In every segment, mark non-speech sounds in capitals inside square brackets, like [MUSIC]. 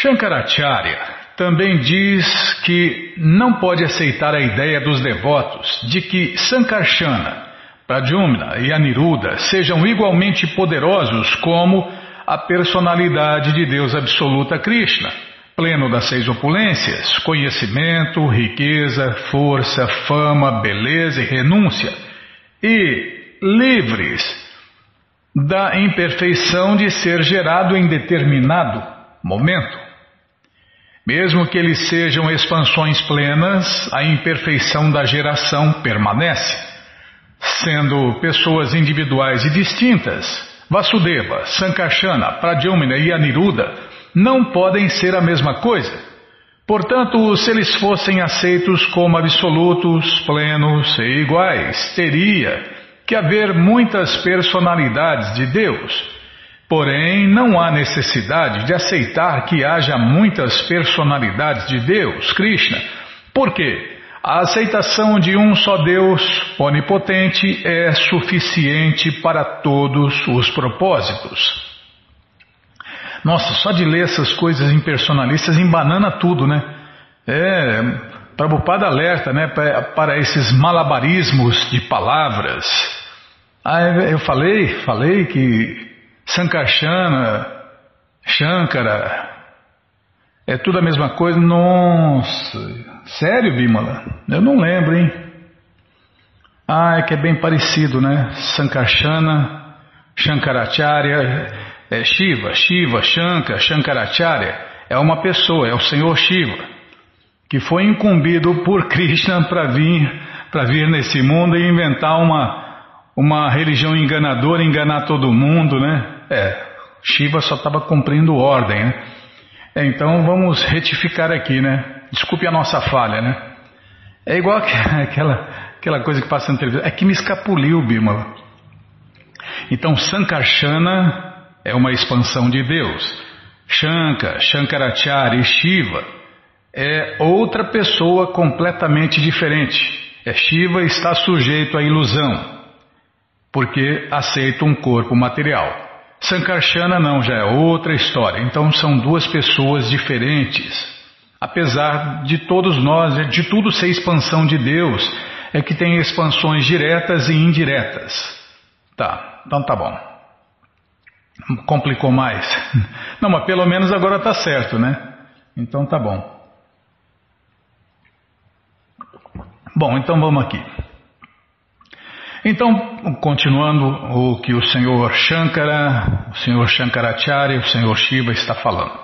Shankaracharya também diz que não pode aceitar a ideia dos devotos de que Sankarsana, Pradyumna e Aniruddha sejam igualmente poderosos como a personalidade de Deus absoluta Krishna, pleno das seis opulências, conhecimento, riqueza, força, fama, beleza e renúncia, e livres da imperfeição de ser gerado em determinado momento. Mesmo que eles sejam expansões plenas, a imperfeição da geração permanece. Sendo pessoas individuais e distintas, Vasudeva, Sankarsana, Pradyumna e Aniruddha não podem ser a mesma coisa. Portanto, se eles fossem aceitos como absolutos, plenos e iguais, teria que haver muitas personalidades de Deus Porém, não há necessidade de aceitar que haja muitas personalidades de Deus, Krishna. Por quê? A aceitação de um só Deus onipotente é suficiente para todos os propósitos. Nossa, só de ler essas coisas impersonalistas embanana tudo, né? É, Prabhupada alerta né, para esses malabarismos de palavras. Ah, eu falei, falei que Sankarsana, Shankara, é tudo a mesma coisa. Nossa, sério, Bimala? Eu não lembro, hein? Ah, é que é bem parecido, né? Sankarsana, Shankaracharya, é Shiva, Shiva, Shankar, Shankaracharya. É uma pessoa, é o Senhor Shiva, que foi incumbido por [LAUGHS] Krishna para vir, para vir nesse mundo e inventar uma, uma religião enganadora, enganar todo mundo, né? É, Shiva só estava cumprindo ordem, né? Então vamos retificar aqui, né? Desculpe a nossa falha, né? É igual [LAUGHS] aquela, aquela coisa que passa na televisão. É que me escapuliu, Bima. Então Sankarsana é uma expansão de Deus. Shankar, Shankaracharya e Shiva é outra pessoa completamente diferente. É Shiva está sujeito à ilusão, porque aceita um corpo material. Sankarsana não, já é outra história. Então são duas pessoas diferentes. Apesar de todos nós, de tudo ser expansão de Deus, é que tem expansões diretas e indiretas. Tá, então tá bom. Complicou mais. [LAUGHS] Não, mas pelo menos agora tá certo, né? Então tá bom. Bom, então vamos aqui. Então, continuando o que o senhor Shankara, o senhor Shankaracharya, o senhor Shiva está falando.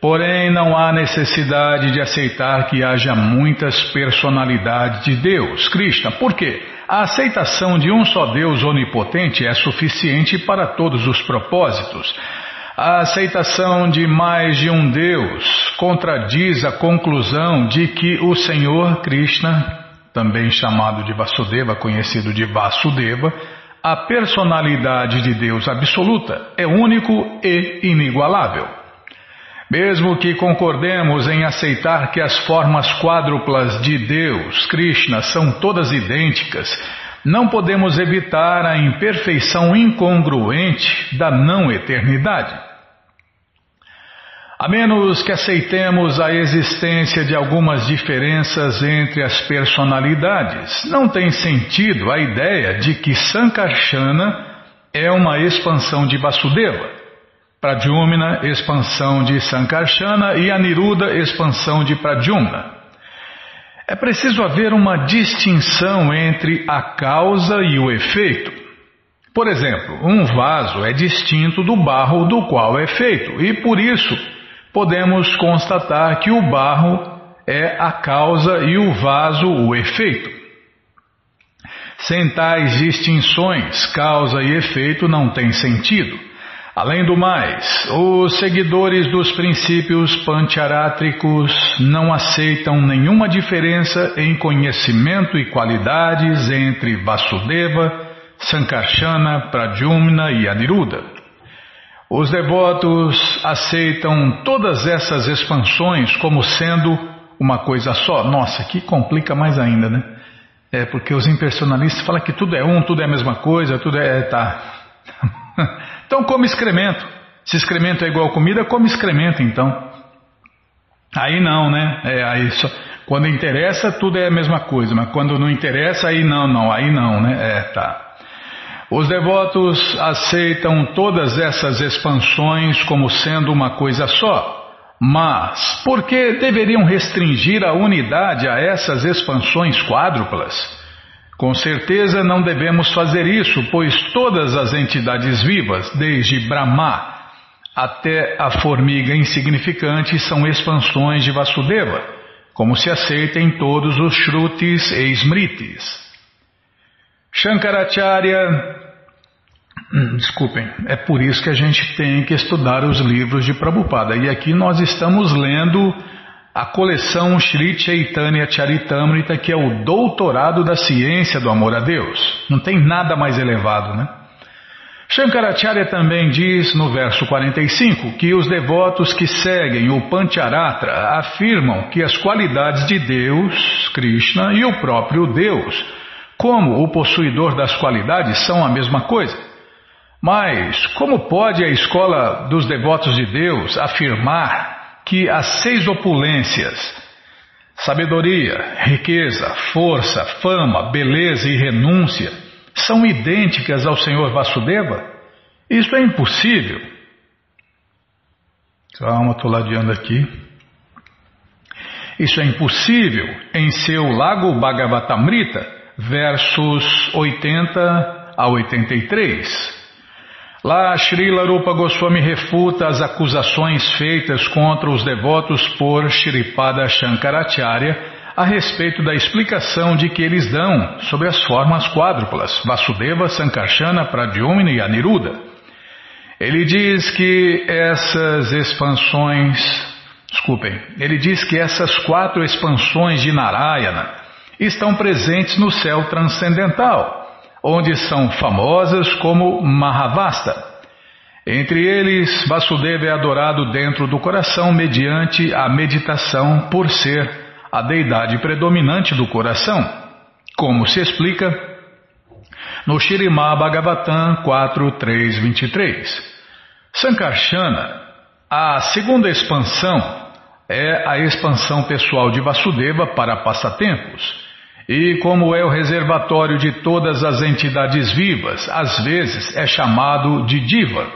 Porém, não há necessidade de aceitar que haja muitas personalidades de Deus, Krishna. Por quê? A aceitação de um só Deus onipotente é suficiente para todos os propósitos. A aceitação de mais de um Deus contradiz a conclusão de que o Senhor Krishna também chamado de Vasudeva, conhecido de Vasudeva, a personalidade de Deus absoluta é único e inigualável. Mesmo que concordemos em aceitar que as formas quádruplas de Deus, Krishna, são todas idênticas, não podemos evitar a imperfeição incongruente da não eternidade. A menos que aceitemos a existência de algumas diferenças entre as personalidades, não tem sentido a ideia de que Sankarsana é uma expansão de Vasudeva, Pradyumna, expansão de Sankarsana e Aniruddha, expansão de Pradyumna. É preciso haver uma distinção entre a causa e o efeito. Por exemplo, um vaso é distinto do barro do qual é feito e, por isso, podemos constatar que o barro é a causa e o vaso o efeito. Sem tais distinções, causa e efeito não tem sentido. Além do mais, os seguidores dos princípios pancharátricos não aceitam nenhuma diferença em conhecimento e qualidades entre Vasudeva, Sankarsana, Pradyumna e Aniruddha. Os devotos aceitam todas essas expansões como sendo uma coisa só. Nossa, que complica mais ainda, né? É porque os impersonalistas falam que tudo é um, tudo é a mesma coisa, tudo é. tá. [LAUGHS] então come excremento. Se excremento é igual comida, come excremento então. Aí não, né? É, aí só, quando interessa, tudo é a mesma coisa, mas quando não interessa, aí não, não, aí não, né? É, tá. Os devotos aceitam todas essas expansões como sendo uma coisa só. Mas por que deveriam restringir a unidade a essas expansões quádruplas? Com certeza não devemos fazer isso, pois todas as entidades vivas, desde Brahma até a formiga insignificante, são expansões de Vasudeva, como se aceita em todos os Shrutis e Smritis. Shankaracharya Hum, desculpem, é por isso que a gente tem que estudar os livros de Prabhupada. E aqui nós estamos lendo a coleção Sri Chaitanya Charitamrita, que é o doutorado da ciência do amor a Deus. Não tem nada mais elevado, né? Shankaracharya também diz no verso 45 que os devotos que seguem o Pancharatra afirmam que as qualidades de Deus, Krishna, e o próprio Deus, como o possuidor das qualidades, são a mesma coisa. Mas como pode a escola dos devotos de Deus afirmar que as seis opulências, sabedoria, riqueza, força, fama, beleza e renúncia, são idênticas ao Senhor Vasudeva? Isso é impossível. Calma, estou ladeando aqui. Isso é impossível em seu Lago Bhagavatamrita, versos 80 a 83. Lá, Srila Rupa Goswami refuta as acusações feitas contra os devotos por Shripada Shankaracharya a respeito da explicação de que eles dão sobre as formas quádruplas Vasudeva, Sankarsana, Pradyumna e Aniruddha. Ele diz que essas expansões, desculpem, ele diz que essas quatro expansões de Narayana estão presentes no céu transcendental onde são famosas como Mahavasta. Entre eles, Vasudeva é adorado dentro do coração mediante a meditação por ser a deidade predominante do coração, como se explica no Shirimá Bhagavatam 4.3.23. Sankarsana, a segunda expansão, é a expansão pessoal de Vasudeva para passatempos. E como é o reservatório de todas as entidades vivas, às vezes é chamado de diva.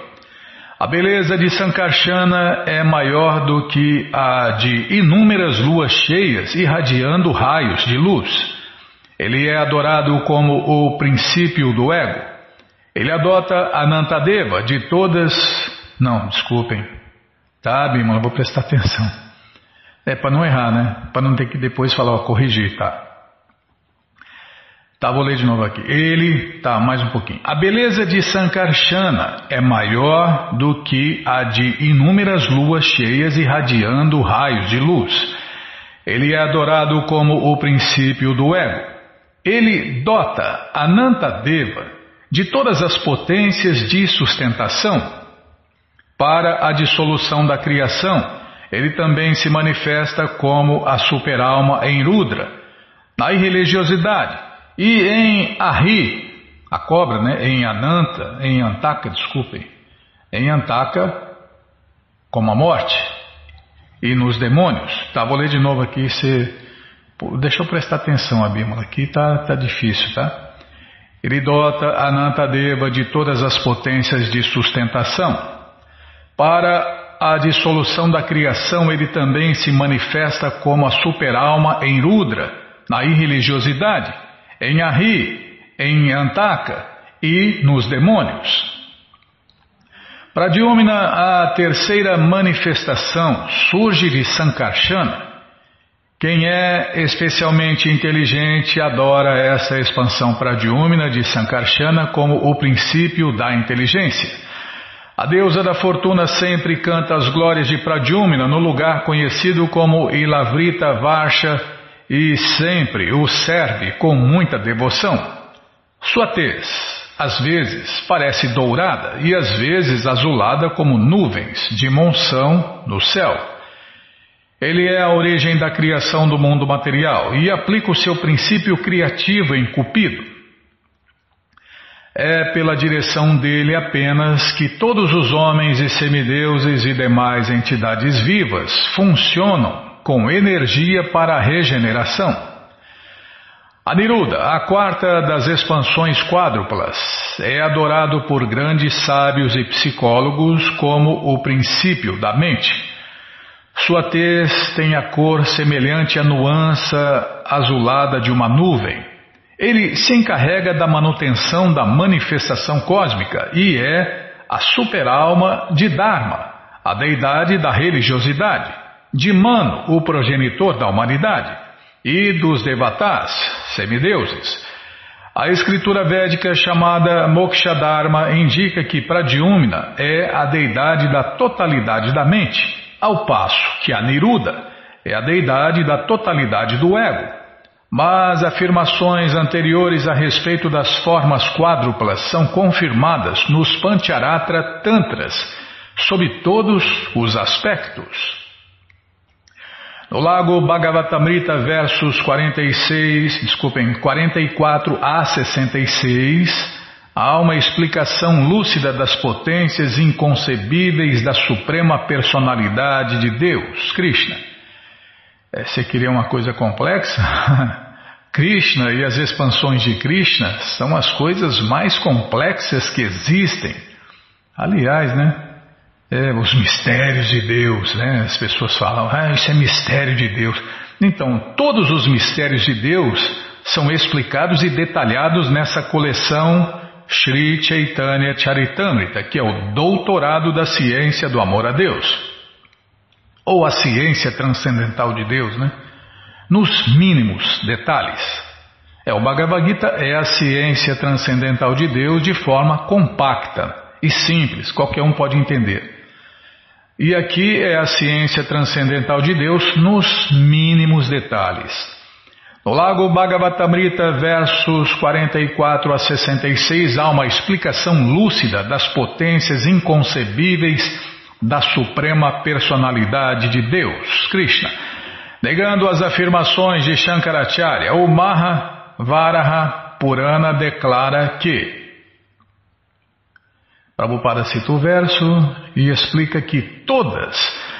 A beleza de Sankarsana é maior do que a de inúmeras luas cheias irradiando raios de luz. Ele é adorado como o princípio do ego. Ele adota Anantadeva de todas. Não, desculpem. Tá, Bima, vou prestar atenção. É para não errar, né? Para não ter que depois falar, ó, corrigir, tá? Tá, vou ler de novo aqui. Ele, tá, mais um pouquinho. A beleza de Sankarsana é maior do que a de inúmeras luas cheias irradiando raios de luz. Ele é adorado como o princípio do ego. Ele dota Anantadeva de todas as potências de sustentação. Para a dissolução da criação, ele também se manifesta como a superalma em Rudra. Na irreligiosidade, e em Ahi, a cobra, né? em Ananta, em Antaka, desculpem, em Antaka, como a morte, e nos demônios. Tá, vou ler de novo aqui, se, deixa eu prestar atenção, Abímola, aqui tá, tá difícil, tá? Ele dota Anantadeva de todas as potências de sustentação. Para a dissolução da criação, ele também se manifesta como a superalma em Rudra, na irreligiosidade em Ahi, em Antaka e nos demônios. Pradyumna, a terceira manifestação, surge de Sankarsana. Quem é especialmente inteligente adora essa expansão pradyumna de Sankarsana como o princípio da inteligência. A deusa da fortuna sempre canta as glórias de Pradyumna no lugar conhecido como Ilavrita Varsha e sempre o serve com muita devoção. Sua tez, às vezes, parece dourada e às vezes azulada como nuvens de monção no céu. Ele é a origem da criação do mundo material e aplica o seu princípio criativo em Cupido. É pela direção dele apenas que todos os homens e semideuses e demais entidades vivas funcionam com energia para a regeneração. Aniruda, a quarta das expansões quádruplas, é adorado por grandes sábios e psicólogos como o princípio da mente. Sua tez tem a cor semelhante à nuance azulada de uma nuvem. Ele se encarrega da manutenção da manifestação cósmica e é a superalma de Dharma, a deidade da religiosidade, de Mano, o progenitor da humanidade, e dos Devatas, semideuses. A escritura védica chamada Mokshadharma indica que Pradyumna é a deidade da totalidade da mente, ao passo que a Niruda é a deidade da totalidade do ego. Mas afirmações anteriores a respeito das formas quádruplas são confirmadas nos Pancharatra Tantras, sob todos os aspectos. No Lago Bhagavatamrita, versos 46, desculpem, 44 a 66, há uma explicação lúcida das potências inconcebíveis da Suprema Personalidade de Deus, Krishna. É, você queria uma coisa complexa? [LAUGHS] Krishna e as expansões de Krishna são as coisas mais complexas que existem. Aliás, né? É, os mistérios de Deus, né? As pessoas falam, ah, isso é mistério de Deus. Então, todos os mistérios de Deus são explicados e detalhados nessa coleção Sri Chaitanya Charitamrita, que é o doutorado da ciência do amor a Deus ou a ciência transcendental de Deus, né? Nos mínimos detalhes. É, o Bhagavad Gita é a ciência transcendental de Deus de forma compacta e simples, qualquer um pode entender. E aqui é a ciência transcendental de Deus nos mínimos detalhes. No Lago Bhagavatamrita, versos 44 a 66, há uma explicação lúcida das potências inconcebíveis da Suprema Personalidade de Deus, Krishna, negando as afirmações de Shankaracharya, o Maha Varaha Purana declara que Prabhupada cita o verso e explica que todas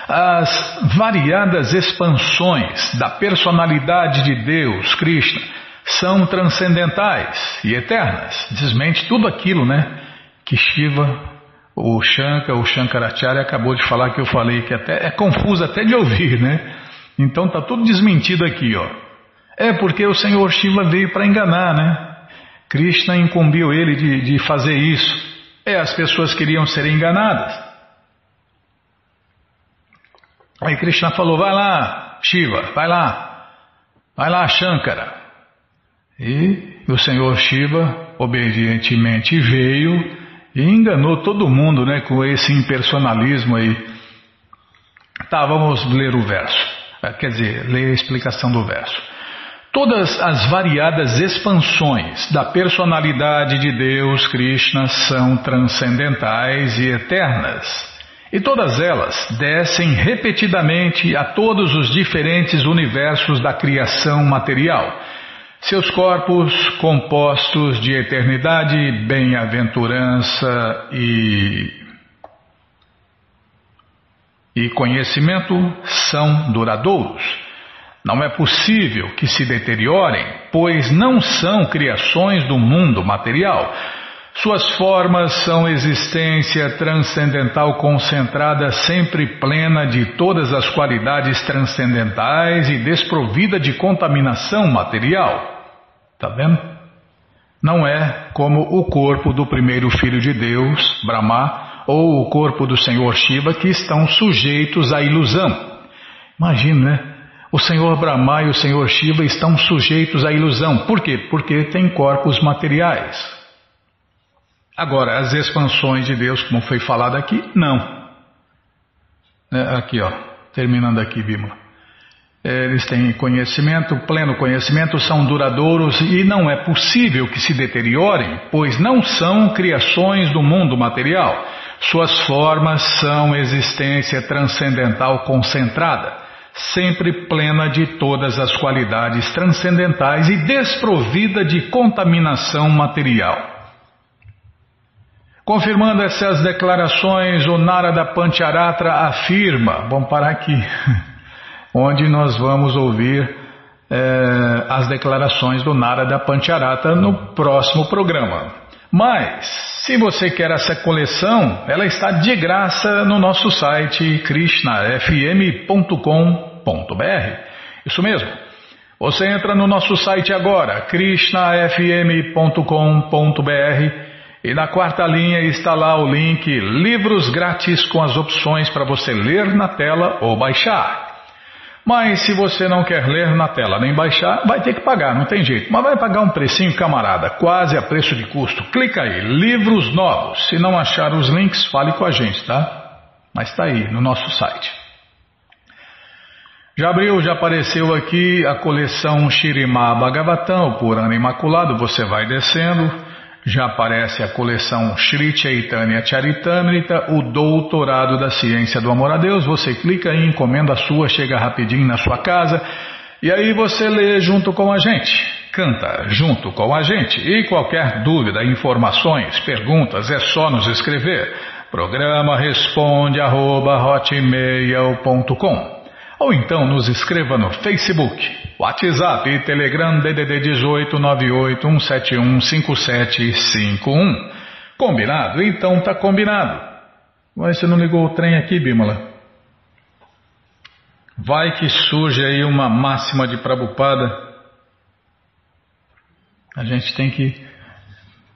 as variadas expansões da personalidade de Deus, Krishna, são transcendentais e eternas. Desmente tudo aquilo, né, que Shiva o Shankar, o Shankaracharya acabou de falar que eu falei que até é confuso até de ouvir, né? Então está tudo desmentido aqui, ó. É porque o Senhor Shiva veio para enganar, né? Krishna incumbiu ele de, de fazer isso. É, as pessoas queriam ser enganadas. Aí Krishna falou: vai lá, Shiva, vai lá, vai lá, Shankara. E o Senhor Shiva obedientemente veio e enganou todo mundo né, com esse impersonalismo aí. Tá, vamos ler o verso. É, quer dizer, ler a explicação do verso. Todas as variadas expansões da personalidade de Deus, Krishna, são transcendentais e eternas. E todas elas descem repetidamente a todos os diferentes universos da criação material seus corpos compostos de eternidade, bem-aventurança e, e conhecimento são duradouros. Não é possível que se deteriorem, pois não são criações do mundo material suas formas são existência transcendental concentrada, sempre plena de todas as qualidades transcendentais e desprovida de contaminação material. Está vendo? Não é como o corpo do primeiro filho de Deus, Brahma, ou o corpo do Senhor Shiva, que estão sujeitos à ilusão. Imagina, né? O Senhor Brahma e o Senhor Shiva estão sujeitos à ilusão. Por quê? Porque têm corpos materiais. Agora, as expansões de Deus, como foi falado aqui, não. É, aqui, ó, terminando aqui, Bima. Eles têm conhecimento, pleno conhecimento, são duradouros e não é possível que se deteriorem, pois não são criações do mundo material. Suas formas são existência transcendental concentrada, sempre plena de todas as qualidades transcendentais e desprovida de contaminação material. Confirmando essas declarações, o Narada Pancharatra afirma, vamos parar aqui, [LAUGHS] onde nós vamos ouvir é, as declarações do Narada Pancharata no próximo programa. Mas, se você quer essa coleção, ela está de graça no nosso site krishnafm.com.br. Isso mesmo. Você entra no nosso site agora, krishnafm.com.br e na quarta linha está lá o link Livros Grátis com as opções para você ler na tela ou baixar. Mas se você não quer ler na tela nem baixar, vai ter que pagar, não tem jeito. Mas vai pagar um precinho, camarada, quase a preço de custo. Clica aí, livros novos. Se não achar os links, fale com a gente, tá? Mas está aí no nosso site. Já abriu, já apareceu aqui a coleção Shirimá Bhagavatam, o Purana Imaculado. Você vai descendo já aparece a coleção Sri Chaitanya Charitamrita, o Doutorado da Ciência do Amor a Deus. Você clica aí, encomenda a sua, chega rapidinho na sua casa e aí você lê junto com a gente, canta junto com a gente. E qualquer dúvida, informações, perguntas, é só nos escrever. Programa responde arroba, ou então nos escreva no Facebook, WhatsApp e Telegram DDD 18 981715751. Combinado? Então tá combinado. Mas você não ligou o trem aqui, Bímola? Vai que surge aí uma máxima de Prabupada. A gente tem que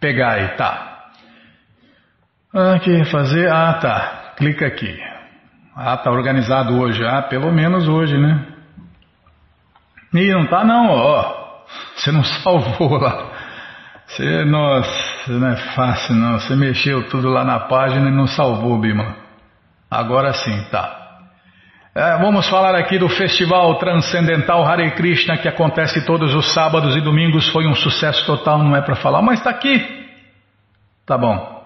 pegar aí, tá? Ah, que fazer? Ah, tá. Clica aqui. Ah, tá organizado hoje. Ah, pelo menos hoje, né? E não tá não, ó. Você não [LAUGHS] salvou lá. Você, nossa, não é fácil não. Você mexeu tudo lá na página e não salvou, Bima. Agora sim, tá. É, vamos falar aqui do Festival Transcendental Hare Krishna que acontece todos os sábados e domingos. Foi um sucesso total, não é para falar, mas está aqui. Tá bom.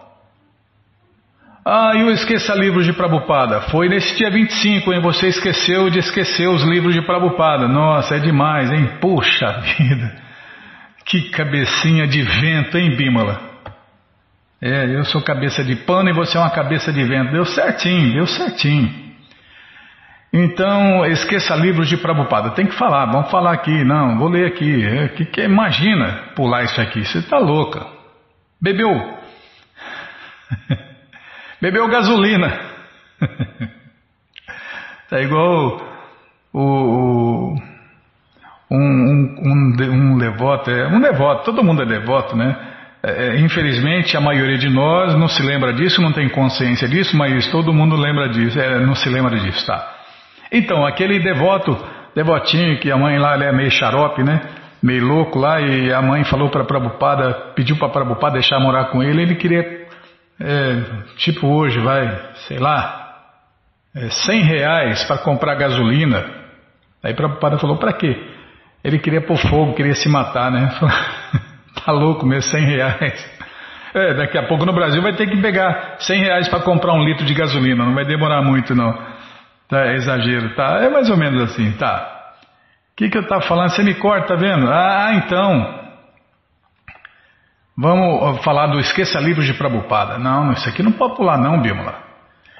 Ah, e o Esqueça Livros de Prabupada. Foi nesse dia 25, hein? Você esqueceu de esquecer os livros de Prabupada. Nossa, é demais, hein? Puxa vida. Que cabecinha de vento, hein, Bímola? É, eu sou cabeça de pano e você é uma cabeça de vento. Deu certinho, deu certinho. Então, esqueça livros de Prabupada. Tem que falar, vamos falar aqui. Não, vou ler aqui. É, que, que, imagina pular isso aqui. Você está louca. Bebeu. [LAUGHS] Bebeu gasolina. é [LAUGHS] igual o, o um, um, um, um, devoto, é, um devoto, todo mundo é devoto, né? É, é, infelizmente a maioria de nós não se lembra disso, não tem consciência disso, mas todo mundo lembra disso, é, não se lembra disso, tá? Então, aquele devoto, devotinho que a mãe lá é meio xarope, né? Meio louco lá, e a mãe falou para Prabhupada, pediu para Prabhupada deixar morar com ele, ele queria é, tipo hoje, vai, sei lá, é, 100 reais para comprar gasolina. Aí o Prabhupada falou, para quê? Ele queria pôr fogo, queria se matar, né? [LAUGHS] tá louco mesmo, 100 reais. É, daqui a pouco no Brasil vai ter que pegar 100 reais para comprar um litro de gasolina, não vai demorar muito não. Tá, é exagero, tá? É mais ou menos assim, tá. O que, que eu estava falando? Você me corta, tá vendo? Ah, então, Vamos falar do Esqueça Livros de Prabupada. Não, isso aqui não pode pular não, Bímola.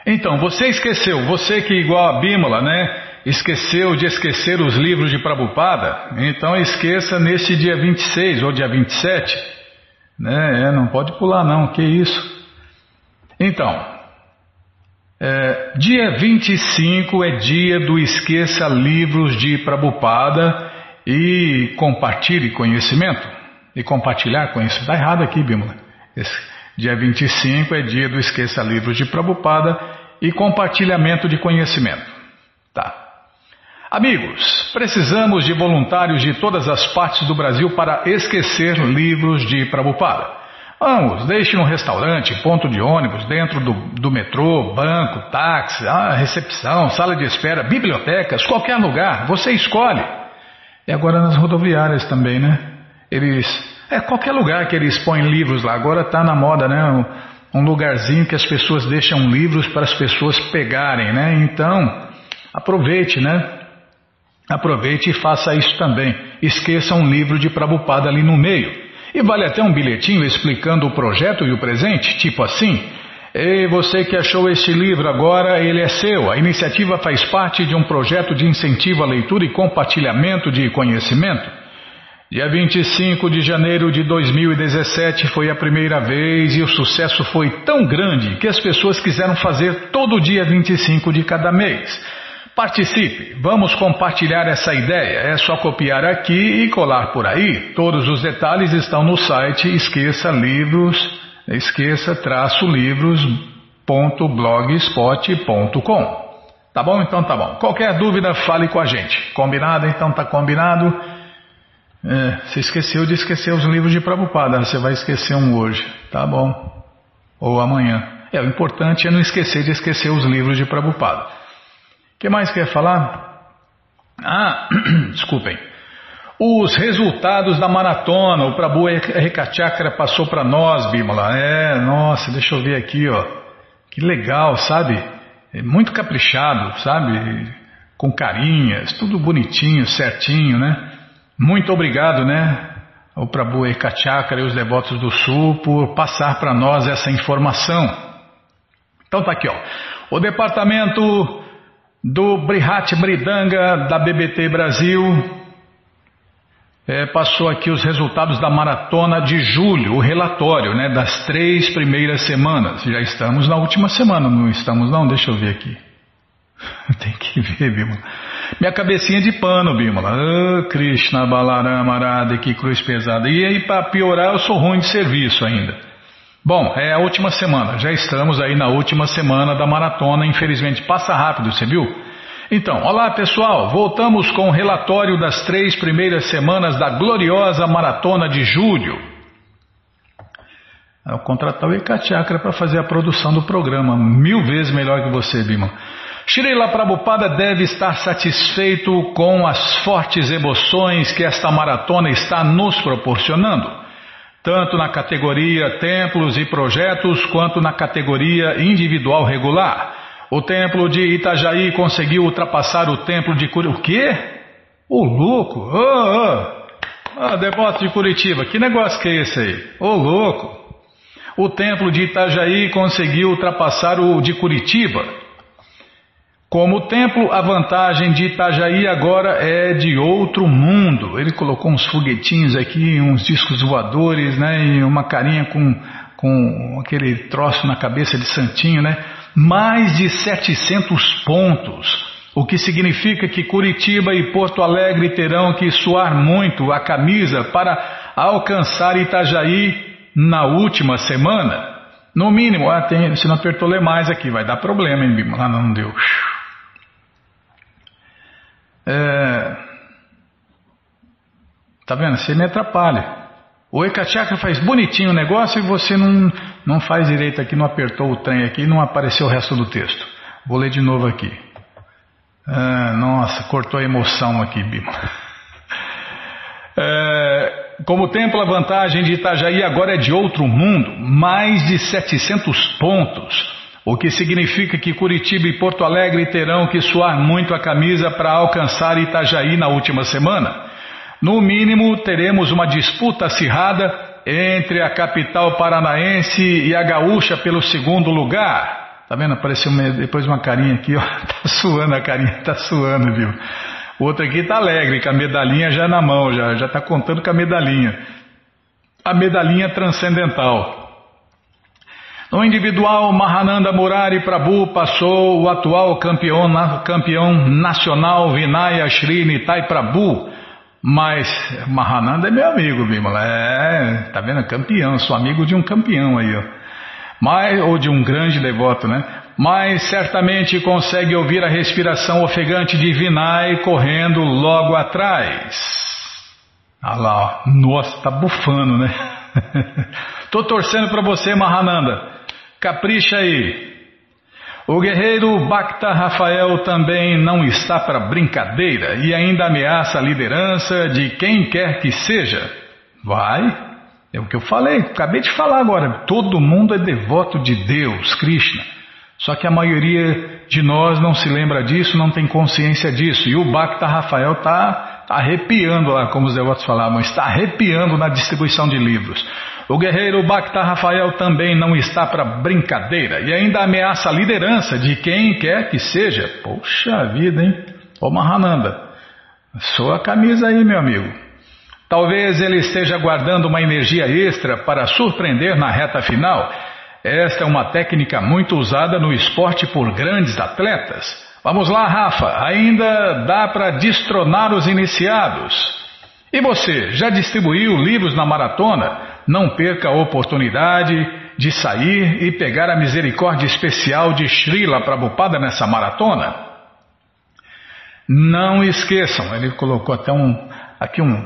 Então, você esqueceu, você que igual a Bímola, né? Esqueceu de esquecer os livros de Prabupada, então esqueça nesse dia 26 ou dia 27. Né? É, não pode pular não, que isso. Então, é, dia 25 é dia do Esqueça Livros de Prabupada e compartilhe conhecimento e compartilhar com isso. Está errado aqui, Bímola. Dia 25 é dia do Esqueça Livros de Prabupada e compartilhamento de conhecimento. Tá. Amigos, precisamos de voluntários de todas as partes do Brasil para esquecer livros de Prabupada. Vamos, deixe no restaurante, ponto de ônibus, dentro do, do metrô, banco, táxi, recepção, sala de espera, bibliotecas, qualquer lugar, você escolhe. E agora nas rodoviárias também, né? Eles. É qualquer lugar que eles põem livros lá. Agora está na moda, né? Um lugarzinho que as pessoas deixam livros para as pessoas pegarem, né? Então, aproveite, né? Aproveite e faça isso também. Esqueça um livro de Prabupada ali no meio. E vale até um bilhetinho explicando o projeto e o presente, tipo assim. Ei, você que achou este livro agora, ele é seu. A iniciativa faz parte de um projeto de incentivo à leitura e compartilhamento de conhecimento. Dia 25 de janeiro de 2017 foi a primeira vez e o sucesso foi tão grande que as pessoas quiseram fazer todo dia 25 de cada mês. Participe, vamos compartilhar essa ideia. É só copiar aqui e colar por aí. Todos os detalhes estão no site Esqueça Livros esqueça traço livros.blogspot.com. Tá bom? Então tá bom. Qualquer dúvida, fale com a gente. Combinado? Então tá combinado. É, você esqueceu de esquecer os livros de Prabhupada, você vai esquecer um hoje. Tá bom. Ou amanhã. É, o importante é não esquecer de esquecer os livros de Prabhupada. O que mais quer falar? Ah, [CLEARS THROAT] desculpem. Os resultados da maratona, o Prabhu Rekachakra passou para nós, Bimala. É, nossa, deixa eu ver aqui, ó. Que legal, sabe? É muito caprichado, sabe? Com carinhas, tudo bonitinho, certinho, né? Muito obrigado, né? O Prabhu Ekachakra e os devotos do Sul por passar para nós essa informação. Então tá aqui, ó. O departamento do Brihat Mridanga da BBT Brasil é, passou aqui os resultados da maratona de julho, o relatório né, das três primeiras semanas. Já estamos na última semana, não estamos não? Deixa eu ver aqui. [LAUGHS] Tem que ver, Bimala. Minha cabecinha de pano, Bimala. Oh, Krishna Balarama Arada, que cruz pesada. E aí, para piorar, eu sou ruim de serviço ainda. Bom, é a última semana. Já estamos aí na última semana da maratona. Infelizmente, passa rápido, você viu? Então, olá pessoal, voltamos com o relatório das três primeiras semanas da gloriosa maratona de julho. Eu contratar o Ekachakra para fazer a produção do programa, mil vezes melhor que você, Bima. Shirela Prabhupada deve estar satisfeito com as fortes emoções que esta maratona está nos proporcionando, tanto na categoria templos e projetos, quanto na categoria individual regular. O templo de Itajaí conseguiu ultrapassar o templo de Curitiba. O quê? Ô louco! Ô, oh, oh. devoto de Curitiba, que negócio que é esse aí? Ô louco! O templo de Itajaí conseguiu ultrapassar o de Curitiba. Como templo, a vantagem de Itajaí agora é de outro mundo. Ele colocou uns foguetinhos aqui, uns discos voadores, né, e uma carinha com, com aquele troço na cabeça de santinho, né? mais de 700 pontos, o que significa que Curitiba e Porto Alegre terão que suar muito a camisa para alcançar Itajaí na última semana. No mínimo, ah, tem, se não apertou ler mais aqui, vai dar problema, hein, Bima? Ah, não deu. É... Tá vendo? Você me atrapalha. O Ekachakra faz bonitinho o negócio e você não, não faz direito aqui, não apertou o trem aqui não apareceu o resto do texto. Vou ler de novo aqui. Ah, nossa, cortou a emoção aqui, Bima. É, como templo, a vantagem de Itajaí agora é de outro mundo, mais de 700 pontos, o que significa que Curitiba e Porto Alegre terão que suar muito a camisa para alcançar Itajaí na última semana. No mínimo, teremos uma disputa acirrada entre a capital paranaense e a gaúcha pelo segundo lugar. Tá vendo? Apareceu depois uma carinha aqui, ó. [LAUGHS] Tá suando a carinha, tá suando, viu? O outro aqui tá alegre, com a medalhinha já na mão, já, já tá contando com a medalhinha. A medalhinha transcendental. No individual, Mahananda Murari Prabhu passou o atual campeão, campeão nacional Vinaya Shri Nitai Prabhu mas Mahananda é meu amigo, Bimala. É, tá vendo? Campeão, sou amigo de um campeão aí, ó. Mas, ou de um grande devoto, né? Mas certamente consegue ouvir a respiração ofegante de Vinay correndo logo atrás. Ah lá, ó. Nossa, tá bufando, né? [LAUGHS] Tô torcendo para você, Mahananda. Capricha aí. O guerreiro Bacta Rafael também não está para brincadeira e ainda ameaça a liderança de quem quer que seja. Vai, é o que eu falei, acabei de falar agora. Todo mundo é devoto de Deus, Krishna. Só que a maioria de nós não se lembra disso, não tem consciência disso. E o Bacta Rafael está arrepiando lá, como os devotos falavam, está arrepiando na distribuição de livros. O guerreiro Bacta Rafael também não está para brincadeira e ainda ameaça a liderança de quem quer que seja. Poxa vida, hein? Ô Mahananda, sua camisa aí, meu amigo. Talvez ele esteja guardando uma energia extra para surpreender na reta final. Esta é uma técnica muito usada no esporte por grandes atletas. Vamos lá, Rafa, ainda dá para destronar os iniciados. E você, já distribuiu livros na maratona? Não perca a oportunidade de sair e pegar a misericórdia especial de Srila Prabhupada nessa maratona. Não esqueçam, ele colocou até um, aqui um,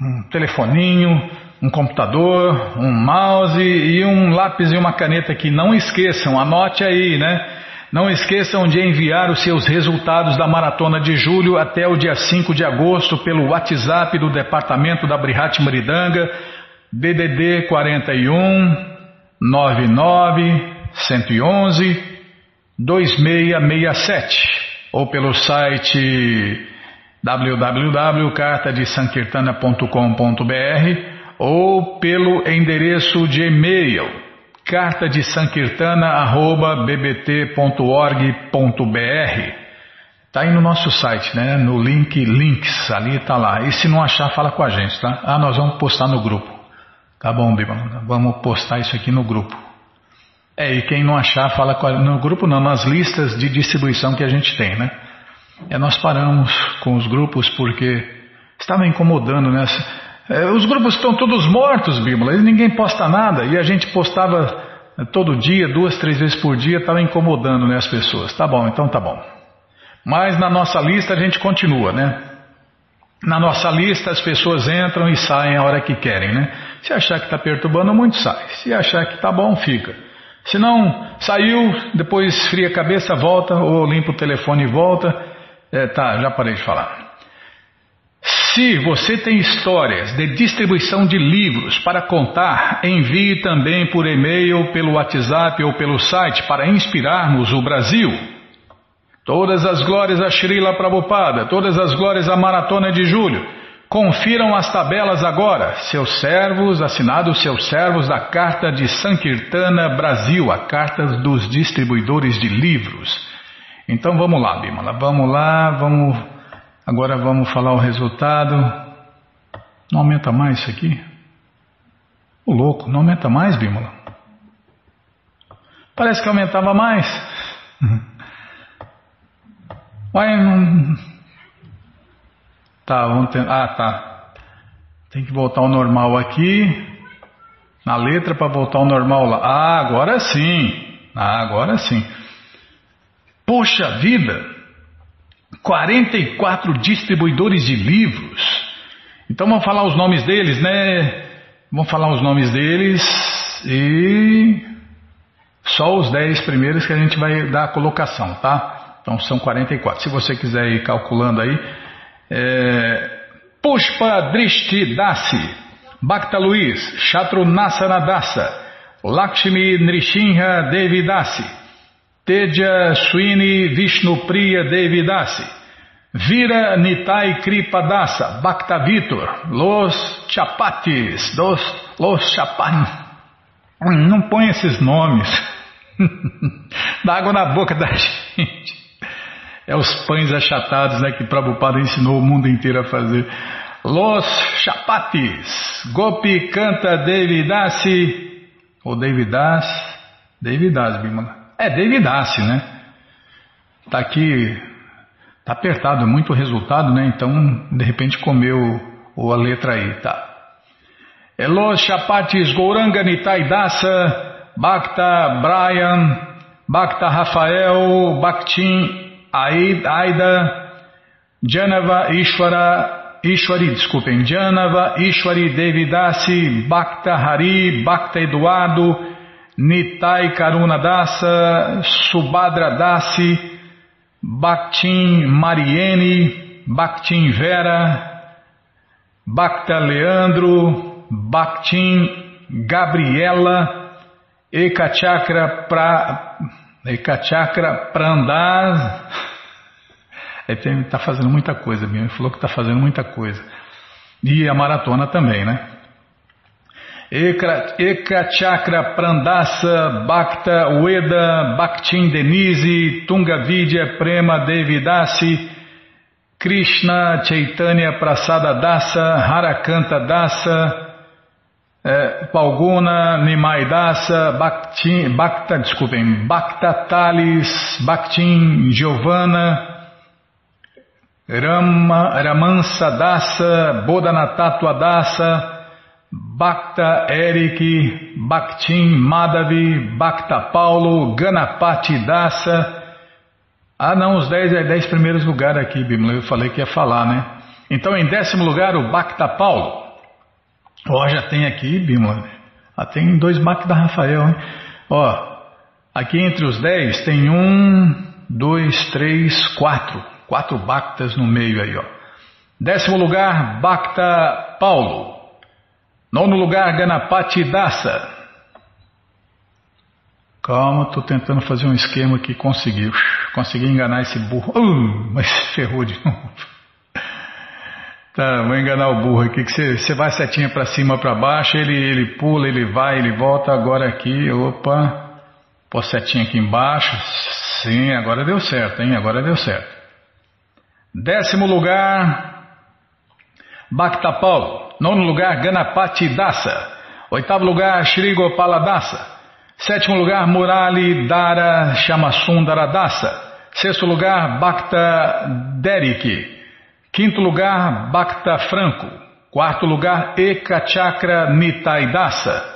um telefoninho, um computador, um mouse e um lápis e uma caneta aqui. Não esqueçam, anote aí, né? Não esqueçam de enviar os seus resultados da maratona de julho até o dia 5 de agosto pelo WhatsApp do Departamento da Brihat Maridanga DDD 41 99 111 2667 ou pelo site www.cartadesankirtana.com.br ou pelo endereço de e-mail cartadesankirtana@bbt.org.br. Tá aí no nosso site, né? No link links, ali tá lá. E se não achar, fala com a gente, tá? Ah, nós vamos postar no grupo. Tá bom, Bíblia, vamos postar isso aqui no grupo. É, e quem não achar, fala no grupo não, nas listas de distribuição que a gente tem, né? É, nós paramos com os grupos porque estava incomodando, né? É, os grupos estão todos mortos, Bíblia, ninguém posta nada, e a gente postava é, todo dia, duas, três vezes por dia, estava incomodando né, as pessoas. Tá bom, então tá bom. Mas na nossa lista a gente continua, né? Na nossa lista as pessoas entram e saem a hora que querem, né? Se achar que está perturbando muito, sai. Se achar que está bom, fica. Se não, saiu, depois fria a cabeça, volta, ou limpa o telefone e volta. É, tá, já parei de falar. Se você tem histórias de distribuição de livros para contar, envie também por e-mail, pelo WhatsApp ou pelo site para inspirarmos o Brasil. Todas as glórias a Srila Prabhupada, todas as glórias à Maratona de Julho. Confiram as tabelas agora, seus servos, assinados seus servos da Carta de Sankirtana Brasil, a Carta dos Distribuidores de Livros. Então vamos lá, Bimala, vamos lá, vamos. Agora vamos falar o resultado. Não aumenta mais isso aqui? O louco, não aumenta mais, Bimala? Parece que aumentava mais. [LAUGHS] Ué, não. Tá, vamos ter... Ah, tá. Tem que voltar ao normal aqui. Na letra para voltar ao normal lá. Ah, agora sim. Ah, agora sim. Poxa vida! 44 distribuidores de livros. Então vamos falar os nomes deles, né? Vamos falar os nomes deles e só os 10 primeiros que a gente vai dar a colocação, tá? Então são 44. Se você quiser ir calculando aí, é, Pushpa Drishti Dasi, Bhakta Luiz, Shatrunasana Dasa, Lakshmi Nrishinha Devi Dasi, Teja Swini Vishnupriya Devi Dasi, Vira Nitai Kripa Dasa, Bhakta Vitor, Los Chapatis, dos, Los Chapan. Não põe esses nomes. [LAUGHS] Dá água na boca da [LAUGHS] gente. É os pães achatados né, que Prabhupada ensinou o mundo inteiro a fazer. Los Chapatis, Gopi canta Devidasi, ou Devidas, Devidas, Bimala. É Devidasi, né? Tá aqui, tá apertado, muito resultado, né? Então, de repente comeu a letra aí, tá? Los Chapatis Gouranga Nitai Dasa, Bhakta Brian, Bhakta Rafael, Bhaktin Aida, Janava Ishvara, Ishwari, desculpem, Janava Ishwari Devidasi, Bhakta Hari, Bhakta Eduardo, Nitai Karuna Dasa, Subhadra Dasi, Bhaktin Mariene, Bhaktin Vera, Bhakta Leandro, Bhaktin Gabriela, Ekachakra pra Ekachakra Prandaz, Ele está fazendo muita coisa, ele falou que está fazendo muita coisa. E a maratona também, né? Eka Chakra Prandasa Bhakta Ueda Bhaktin Denise Tunga Vidya Prema Devidasi Krishna Chaitanya Prasada Dasa Harakanta Dasa é, Palguna Nimai Dasa Bhaktin, Bhakta, desculpem, Bhakta Talis Bhaktin Giovanna Rama, Ramansa Dasa Bodhanatattva Dasa Bhakta Eric, Bhaktin Madhavi, Bhakta Paulo, Ganapati Dasa. Ah, não, os 10 é 10 primeiros lugares aqui, Bimla. Eu falei que ia falar, né? Então, em décimo lugar, o Bhakta Paulo. Ó, já tem aqui, Bimla. Ah, tem dois Bhakta Rafael, hein? Ó, aqui entre os 10 tem um, dois, três, quatro. Quatro Bhaktas no meio aí, ó. Décimo lugar, Bhakta Paulo. Nono lugar, Ganapati Dasa. Calma, estou tentando fazer um esquema que consegui. Consegui enganar esse burro. Uh, mas ferrou de [LAUGHS] novo. Tá, vou enganar o burro aqui, que você vai setinha para cima para baixo, ele, ele pula, ele vai, ele volta, agora aqui, opa, pô setinha aqui embaixo, sim, agora deu certo, hein, agora deu certo. Décimo lugar, Bhakta Paulo. Nono lugar, Ganapati Dasa. Oitavo lugar, Shri Gopala Dasa. Sétimo lugar, Murali Dara Shamasundara Dasa. Sexto lugar, Bhakta Derek. Quinto lugar, Bhakta Franco. Quarto lugar, Eka Chakra Nitai Dasa.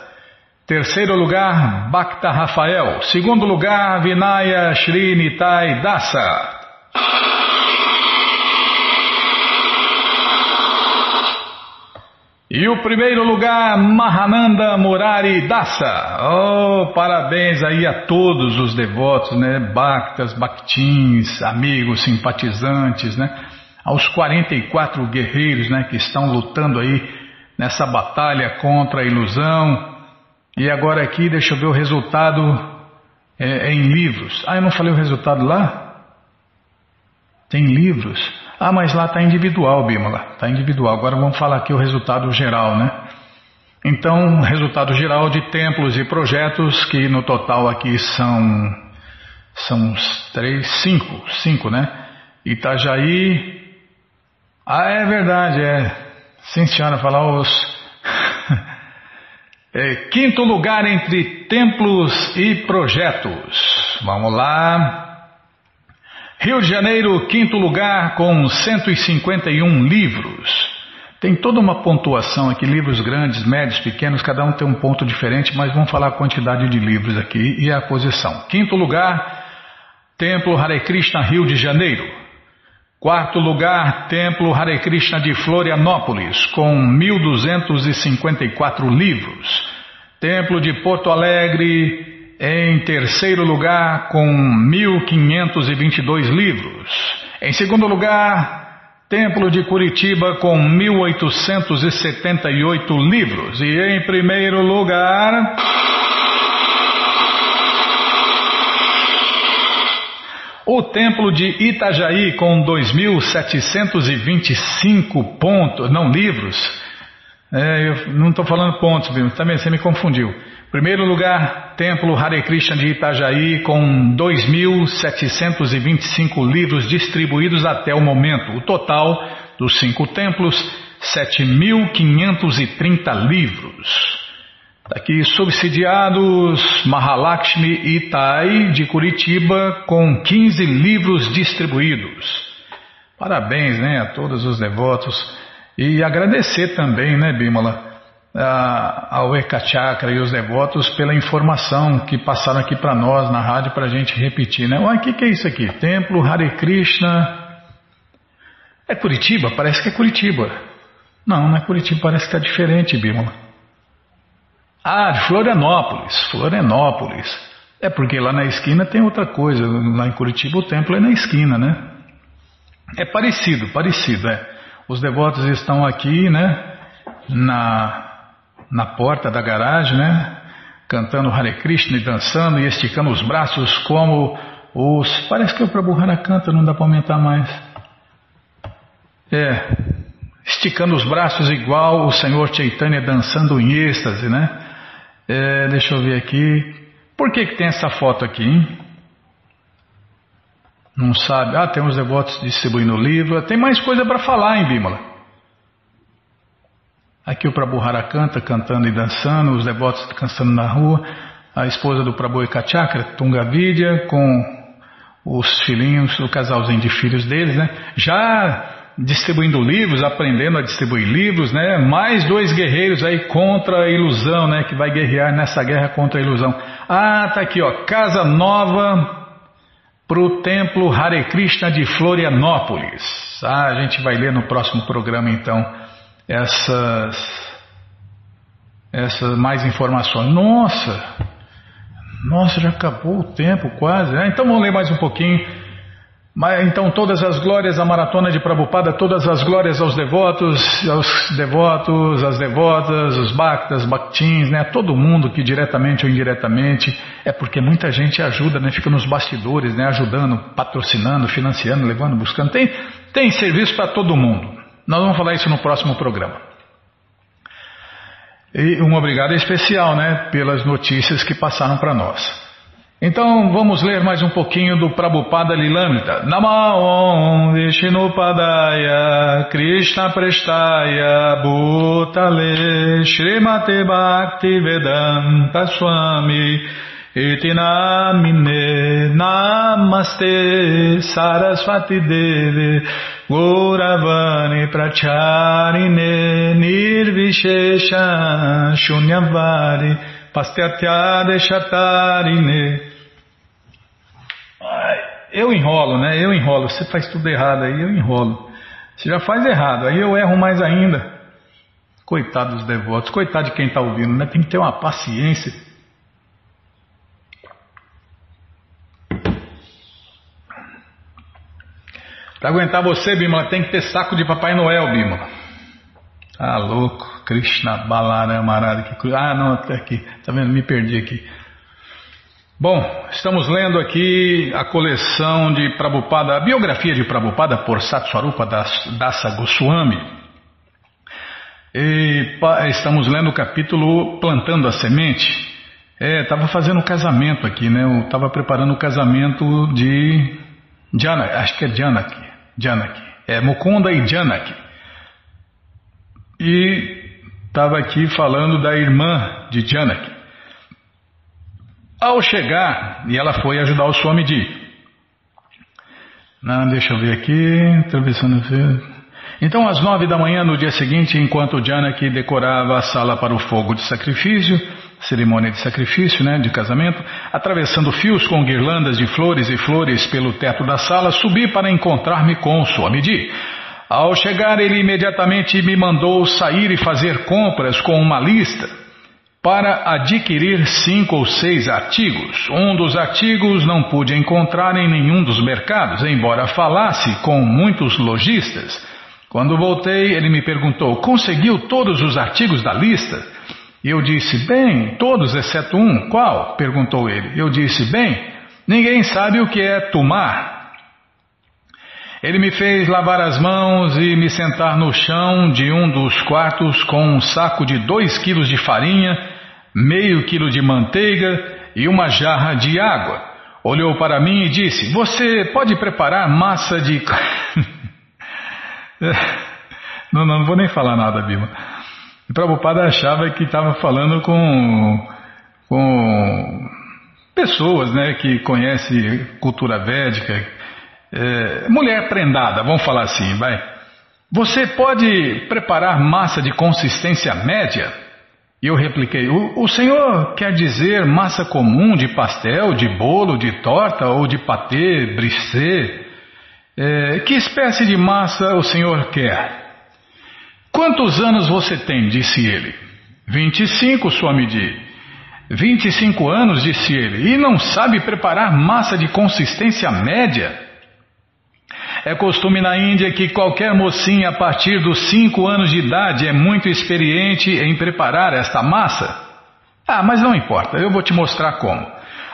Terceiro lugar, Bhakta Rafael. Segundo lugar, Vinaya Shri Nitai Dasa. E o primeiro lugar, Mahananda Murari Dasa. Oh, parabéns aí a todos os devotos, né? Bhaktas, Bhaktins, amigos, simpatizantes, né? Aos 44 guerreiros, né? Que estão lutando aí nessa batalha contra a ilusão. E agora aqui, deixa eu ver o resultado é, é em livros. Ah, eu não falei o resultado lá? Tem livros. Ah, mas lá está individual, Bímola, está individual. Agora vamos falar aqui o resultado geral, né? Então, resultado geral de templos e projetos que no total aqui são são três, cinco, cinco, né? Itajaí, ah, é verdade, é. Sim, senhora, falar os [LAUGHS] é, quinto lugar entre templos e projetos. Vamos lá. Rio de Janeiro, quinto lugar, com 151 livros. Tem toda uma pontuação aqui, livros grandes, médios, pequenos, cada um tem um ponto diferente, mas vamos falar a quantidade de livros aqui e a posição. Quinto lugar, Templo Hare Krishna, Rio de Janeiro. Quarto lugar, Templo Hare Krishna de Florianópolis, com 1.254 livros. Templo de Porto Alegre, em terceiro lugar, com 1.522 livros. Em segundo lugar, Templo de Curitiba, com 1.878 livros. E em primeiro lugar. O Templo de Itajaí, com 2.725 pontos, não livros. É, eu não estou falando pontos, viu? também você me confundiu. Primeiro lugar, Templo Hare Krishna de Itajaí, com 2.725 livros distribuídos até o momento. O total dos cinco templos, 7.530 livros. Daqui subsidiados, Mahalakshmi Itai de Curitiba, com 15 livros distribuídos. Parabéns né, a todos os devotos. E agradecer também, né, Bimala? ao Eka Chakra e os devotos pela informação que passaram aqui para nós na rádio para a gente repetir, né? Olha, o que, que é isso aqui? Templo Hare Krishna. É Curitiba? Parece que é Curitiba. Não, não é Curitiba, parece que está diferente, Bímola. Ah, Florianópolis. Florianópolis. É porque lá na esquina tem outra coisa. Lá em Curitiba o templo é na esquina, né? É parecido, parecido, é. Os devotos estão aqui, né? Na, na porta da garagem, né? Cantando Hare Krishna e dançando e esticando os braços como os. Parece que o Prabhu Hara canta, não dá para aumentar mais. É, esticando os braços igual o Senhor Chaitanya dançando em êxtase, né? É, deixa eu ver aqui. Por que, que tem essa foto aqui, hein? Não sabe? Ah, tem os devotos distribuindo o livro. Tem mais coisa para falar, hein, Bímola? Aqui o Prabhu Harakanta cantando e dançando, os devotos cantando na rua. A esposa do Prabhu Ekachakra, Tungavidya, com os filhinhos, o casalzinho de filhos deles, né? Já distribuindo livros, aprendendo a distribuir livros, né? Mais dois guerreiros aí contra a ilusão, né? Que vai guerrear nessa guerra contra a ilusão. Ah, tá aqui, ó, casa nova para o templo Hare Krishna de Florianópolis. Ah, a gente vai ler no próximo programa então essas essas mais informações. Nossa, nossa, já acabou o tempo quase. Ah, então vamos ler mais um pouquinho. Então, todas as glórias à maratona de Prabhupada, todas as glórias aos devotos, aos devotos, às devotas, os bhaktas, bhaktins, né? Todo mundo que diretamente ou indiretamente, é porque muita gente ajuda, né? Fica nos bastidores, né? Ajudando, patrocinando, financiando, levando, buscando. Tem, tem serviço para todo mundo. Nós vamos falar isso no próximo programa. E um obrigado especial, né? Pelas notícias que passaram para nós. Então vamos ler mais um pouquinho do Prabhupada Lilamrita. Namaon Vishnupadaya Krishna Prestaya Bhutale Srimate Bhakti Vedanta Swami Itinamine Namaste Saraswati Devi Gauravani Pracharine Nirvishesha Shunyavari Pasteatyadeshatarine. Eu enrolo, né? Eu enrolo. Você faz tudo errado aí, eu enrolo. Você já faz errado, aí eu erro mais ainda. Coitado dos devotos, coitado de quem está ouvindo, né? Tem que ter uma paciência. Para aguentar você, Bimala, tem que ter saco de Papai Noel, Bimala. Ah, louco. Krishna Balaramarada. Ah, não, até aqui. Tá vendo? Me perdi aqui. Bom, estamos lendo aqui a coleção de Prabhupada, a biografia de Prabhupada por Satswarupa Dasa Goswami. E estamos lendo o capítulo Plantando a Semente. É, estava fazendo um casamento aqui, né? Eu estava preparando o casamento de Janaki, acho que é Janaki, Janaki. É Mukunda e Janaki. E estava aqui falando da irmã de Janaki. Ao chegar, e ela foi ajudar o Swamiji. Não, deixa eu ver aqui. Então, às nove da manhã, no dia seguinte, enquanto Janaki decorava a sala para o fogo de sacrifício, cerimônia de sacrifício, né, de casamento, atravessando fios com guirlandas de flores e flores pelo teto da sala, subi para encontrar-me com o Swamiji. Ao chegar, ele imediatamente me mandou sair e fazer compras com uma lista para adquirir cinco ou seis artigos. Um dos artigos não pude encontrar em nenhum dos mercados, embora falasse com muitos lojistas. Quando voltei, ele me perguntou: conseguiu todos os artigos da lista? Eu disse: bem, todos exceto um. Qual? perguntou ele. Eu disse: bem, ninguém sabe o que é tomar. Ele me fez lavar as mãos e me sentar no chão de um dos quartos com um saco de dois quilos de farinha, meio quilo de manteiga e uma jarra de água. Olhou para mim e disse: Você pode preparar massa de. [LAUGHS] não, não, não vou nem falar nada, Bima. O Prabhupada achava que estava falando com, com pessoas né, que conhecem cultura védica, é, mulher prendada, vamos falar assim, vai. Você pode preparar massa de consistência média? E eu repliquei: o, o senhor quer dizer massa comum de pastel, de bolo, de torta ou de patê, brissé? É, que espécie de massa o senhor quer? Quantos anos você tem? disse ele. Vinte e cinco, Swamiji. Vinte e cinco anos, disse ele, e não sabe preparar massa de consistência média? É costume na Índia que qualquer mocinha a partir dos 5 anos de idade é muito experiente em preparar esta massa. Ah, mas não importa, eu vou te mostrar como.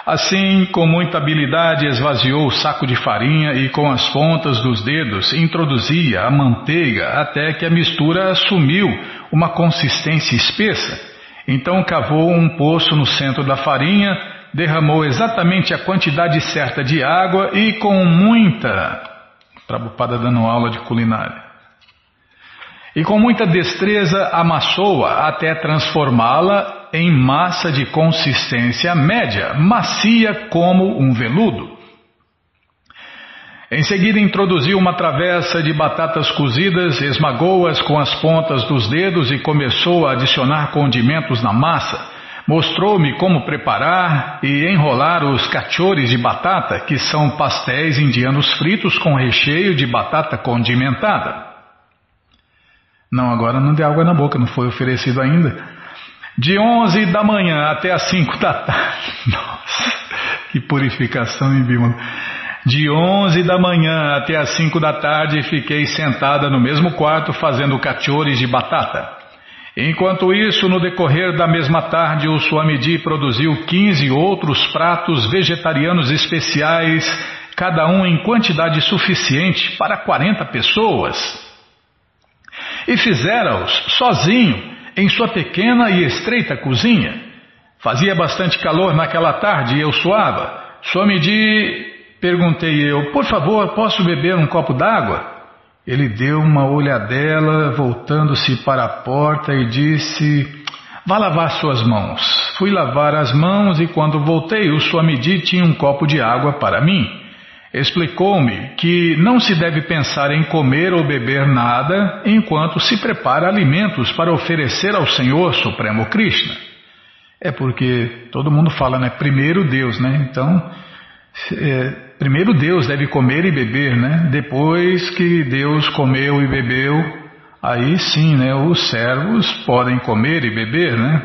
Assim, com muita habilidade, esvaziou o saco de farinha e com as pontas dos dedos introduzia a manteiga até que a mistura assumiu uma consistência espessa. Então cavou um poço no centro da farinha, derramou exatamente a quantidade certa de água e com muita. Prabhupada dando aula de culinária. E com muita destreza amassou-a até transformá-la em massa de consistência média, macia como um veludo. Em seguida, introduziu uma travessa de batatas cozidas, esmagou-as com as pontas dos dedos e começou a adicionar condimentos na massa. Mostrou-me como preparar e enrolar os cachores de batata, que são pastéis indianos fritos com recheio de batata condimentada. Não, agora não deu água na boca, não foi oferecido ainda. De 11 da manhã até as 5 da tarde. [LAUGHS] Nossa, que purificação em Bímola. De 11 da manhã até as 5 da tarde fiquei sentada no mesmo quarto fazendo cachores de batata. Enquanto isso, no decorrer da mesma tarde, o Swamiji produziu 15 outros pratos vegetarianos especiais, cada um em quantidade suficiente para 40 pessoas. E fizera-os sozinho, em sua pequena e estreita cozinha. Fazia bastante calor naquela tarde e eu suava. Swamiji, perguntei eu, por favor, posso beber um copo d'água? Ele deu uma olhadela, voltando-se para a porta e disse: Vá lavar suas mãos. Fui lavar as mãos e quando voltei, o Swamiji tinha um copo de água para mim. Explicou-me que não se deve pensar em comer ou beber nada enquanto se prepara alimentos para oferecer ao Senhor Supremo Krishna. É porque todo mundo fala, né? Primeiro Deus, né? Então, primeiro Deus deve comer e beber, né? Depois que Deus comeu e bebeu, aí sim, né? Os servos podem comer e beber, né?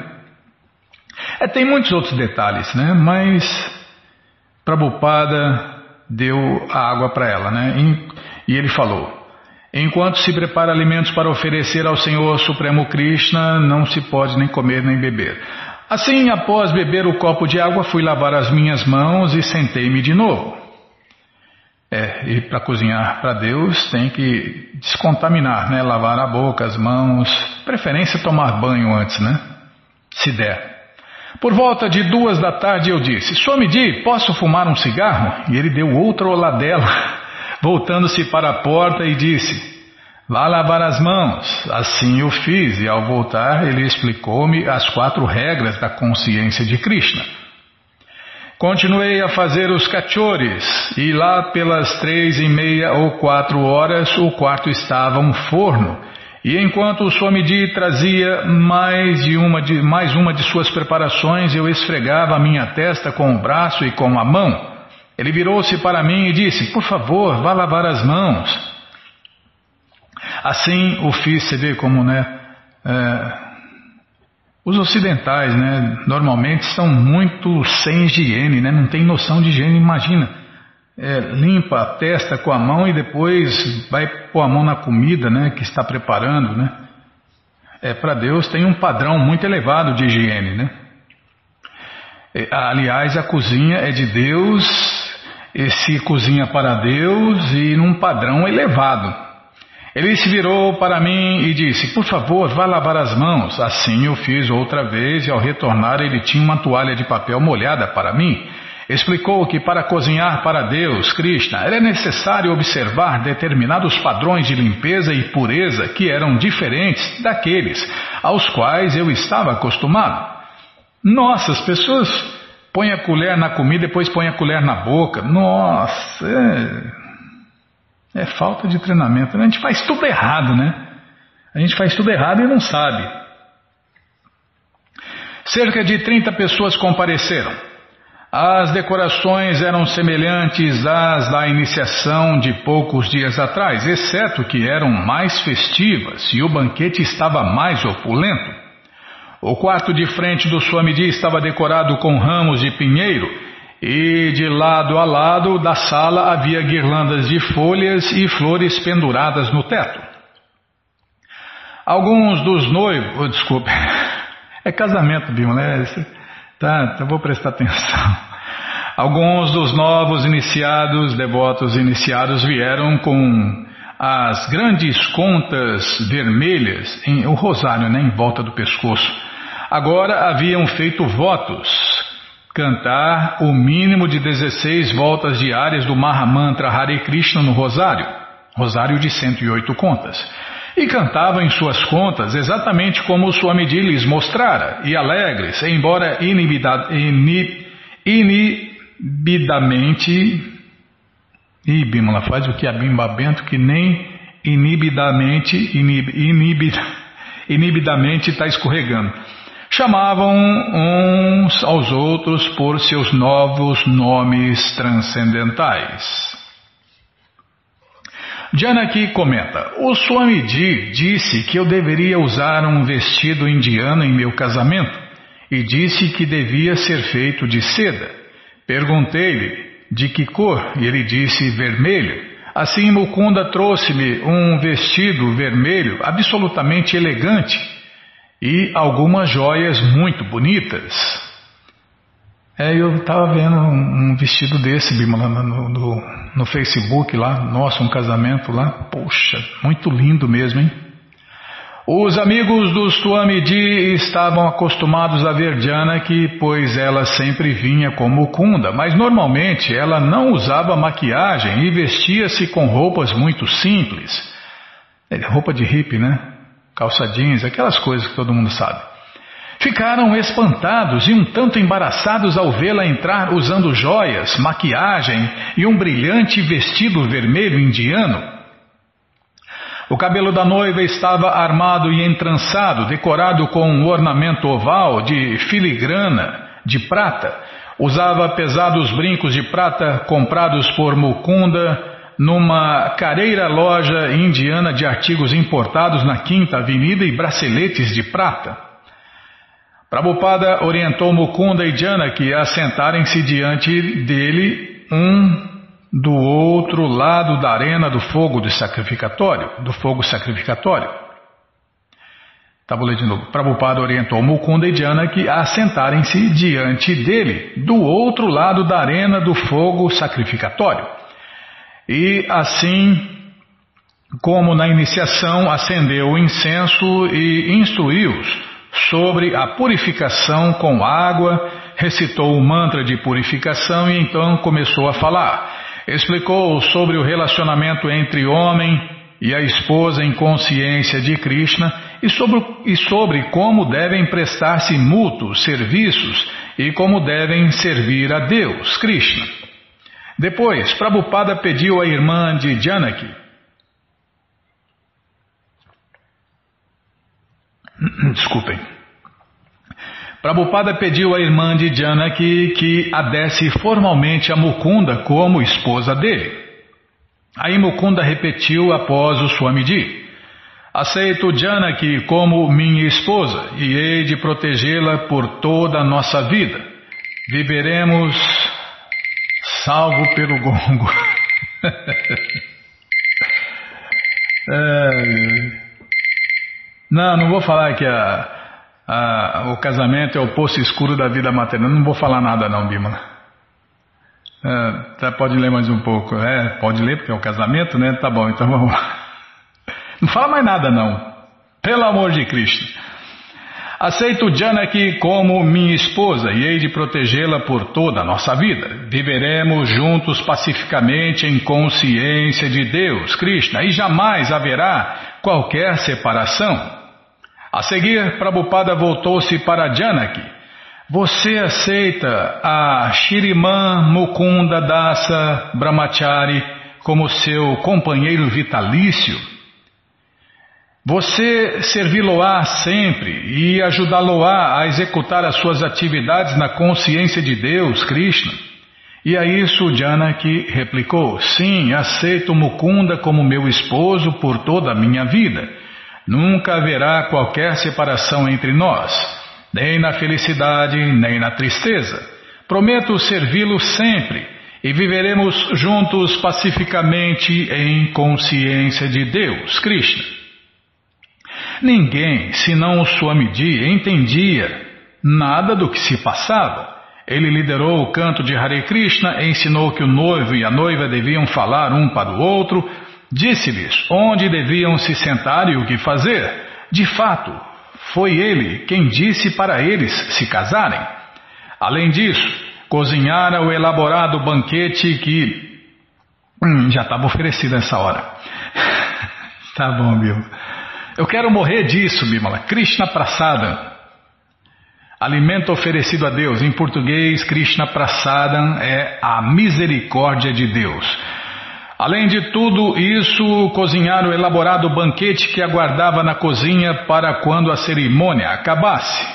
É, tem muitos outros detalhes, né? Mas Prabhupada deu a água para ela, né? E ele falou: Enquanto se prepara alimentos para oferecer ao Senhor Supremo Krishna, não se pode nem comer nem beber. Assim, após beber o copo de água, fui lavar as minhas mãos e sentei-me de novo. É, e para cozinhar para Deus tem que descontaminar, né? Lavar a boca, as mãos, preferência tomar banho antes, né? Se der. Por volta de duas da tarde eu disse: Swamiji, posso fumar um cigarro? E ele deu outra oladela, [LAUGHS] voltando-se para a porta e disse: Vá lavar as mãos. Assim eu fiz, e ao voltar ele explicou-me as quatro regras da consciência de Krishna. Continuei a fazer os cachores, e lá pelas três e meia ou quatro horas o quarto estava um forno e enquanto o Swamiji trazia mais, de uma de, mais uma de suas preparações, eu esfregava a minha testa com o braço e com a mão. Ele virou-se para mim e disse: Por favor, vá lavar as mãos. Assim o fiz, você vê como, né? É, os ocidentais, né? Normalmente são muito sem higiene, né? Não tem noção de higiene, imagina é, limpa a testa com a mão e depois vai pôr a mão na comida né, que está preparando. Né? É, Para Deus tem um padrão muito elevado de higiene. Né? É, aliás, a cozinha é de Deus, e se cozinha para Deus e num padrão elevado. Ele se virou para mim e disse: Por favor, vá lavar as mãos. Assim eu fiz outra vez e ao retornar ele tinha uma toalha de papel molhada para mim. Explicou que para cozinhar para Deus, Krishna, era necessário observar determinados padrões de limpeza e pureza que eram diferentes daqueles aos quais eu estava acostumado. Nossa, as pessoas põem a colher na comida e depois põem a colher na boca. Nossa, é, é falta de treinamento. A gente faz tudo errado, né? A gente faz tudo errado e não sabe. Cerca de 30 pessoas compareceram. As decorações eram semelhantes às da iniciação de poucos dias atrás, exceto que eram mais festivas e o banquete estava mais opulento. O quarto de frente do Swamiji estava decorado com ramos de pinheiro e de lado a lado da sala havia guirlandas de folhas e flores penduradas no teto. Alguns dos noivos, oh, desculpe, [LAUGHS] é casamento, Bima, né? Tá, então vou prestar atenção. [LAUGHS] Alguns dos novos iniciados, devotos iniciados, vieram com as grandes contas vermelhas, em, o rosário né, em volta do pescoço. Agora haviam feito votos, cantar o mínimo de 16 voltas diárias do Mahamantra Hare Krishna no rosário, rosário de 108 contas. E cantavam em suas contas exatamente como o Swamiji lhes mostrara, e alegres, embora inibida, inib, inibidamente Ih, Bimala, faz o que a Bimba Bento que nem inibidamente, inib, inibid, inibidamente está escorregando. Chamavam uns aos outros por seus novos nomes transcendentais. Janaki comenta: O Swamiji disse que eu deveria usar um vestido indiano em meu casamento e disse que devia ser feito de seda. Perguntei-lhe de que cor? E ele disse vermelho. Assim Mukunda trouxe-me um vestido vermelho absolutamente elegante e algumas joias muito bonitas. É, eu estava vendo um, vestido desse, Bimala, no, no, no Facebook lá. Nossa, um casamento lá. Poxa, muito lindo mesmo, hein? Os amigos do Swamiji estavam acostumados a ver Janaki, pois ela sempre vinha com Mukunda, mas normalmente ela não usava maquiagem e vestia-se com roupas muito simples. É, roupa de hippie, né? Calça jeans, aquelas coisas que todo mundo sabe. Ficaram espantados e um tanto embaraçados ao vê-la entrar usando joias, maquiagem e um brilhante vestido vermelho indiano. O cabelo da noiva estava armado e entrançado, decorado com um ornamento oval de filigrana de prata. Usava pesados brincos de prata comprados por Mukunda numa careira loja indiana de artigos importados na Quinta Avenida e braceletes de prata. Prabhupada orientou Mukunda e Janaki a sentarem-se diante dele um do outro lado da arena do fogo do sacrificatório, do fogo sacrificatório. Estava lendo de novo. Prabhupada orientou Mukunda e Janaki a sentarem-se diante dele, do outro lado da arena do fogo sacrificatório. E assim como na iniciação acendeu o incenso e instruiu-os sobre a purificação com água, recitou o mantra de purificação e então começou a falar explicou sobre o relacionamento entre homem e a esposa em consciência de Krishna e sobre, e sobre como devem prestar-se mútuos serviços e como devem servir a Deus, Krishna. Depois, Prabhupada pediu à irmã de Janaki, [CLEARS THROAT] desculpem, Prabhupada pediu à irmã de Janaki que a desse formalmente a Mukunda como esposa dele. Aí Mukunda repetiu após o Swamiji: Aceito Janaki como minha esposa e hei de protegê-la por toda a nossa vida. Viveremos salvo pelo gongo. [LAUGHS] é... Não, não vou falar que a ah, o casamento é o poço escuro da vida material. Não vou falar nada não, Bima. É, pode ler mais um pouco. É, pode ler porque é o casamento, né? Tá bom, então vamos lá. Não fala mais nada não. Pelo amor de Cristo. Aceito Janaki como minha esposa e hei de protegê-la por toda a nossa vida. Viveremos juntos pacificamente em consciência de Deus, Krishna, e jamais haverá qualquer separação. A seguir, Prabhupada voltou-se para Janaki. Você aceita a Shiriman Mukunda Dasa Brahmachari como seu companheiro vitalício? Você servi-lo-á sempre e ajudá-lo-á a executar as suas atividades na consciência de Deus, Krishna? E a isso Janaki replicou: Sim, aceito Mukunda como meu esposo por toda a minha vida. Nunca haverá qualquer separação entre nós, nem na felicidade, nem na tristeza. Prometo servi-lo sempre e viveremos juntos pacificamente em consciência de Deus, Krishna. Ninguém, senão o Swamiji, entendia nada do que se passava. Ele liderou o canto de Hare Krishna, ensinou que o noivo e a noiva deviam falar um para o outro, disse-lhes onde deviam se sentar e o que fazer. De fato, foi ele quem disse para eles se casarem. Além disso, cozinhara o elaborado banquete que hum, já estava oferecido nessa hora. [LAUGHS] tá bom, Bill. Eu quero morrer disso, Bimala. Krishna Prasada. Alimento oferecido a Deus. Em português, Krishna Prasadam é a misericórdia de Deus. Além de tudo isso, cozinhar o elaborado banquete que aguardava na cozinha para quando a cerimônia acabasse.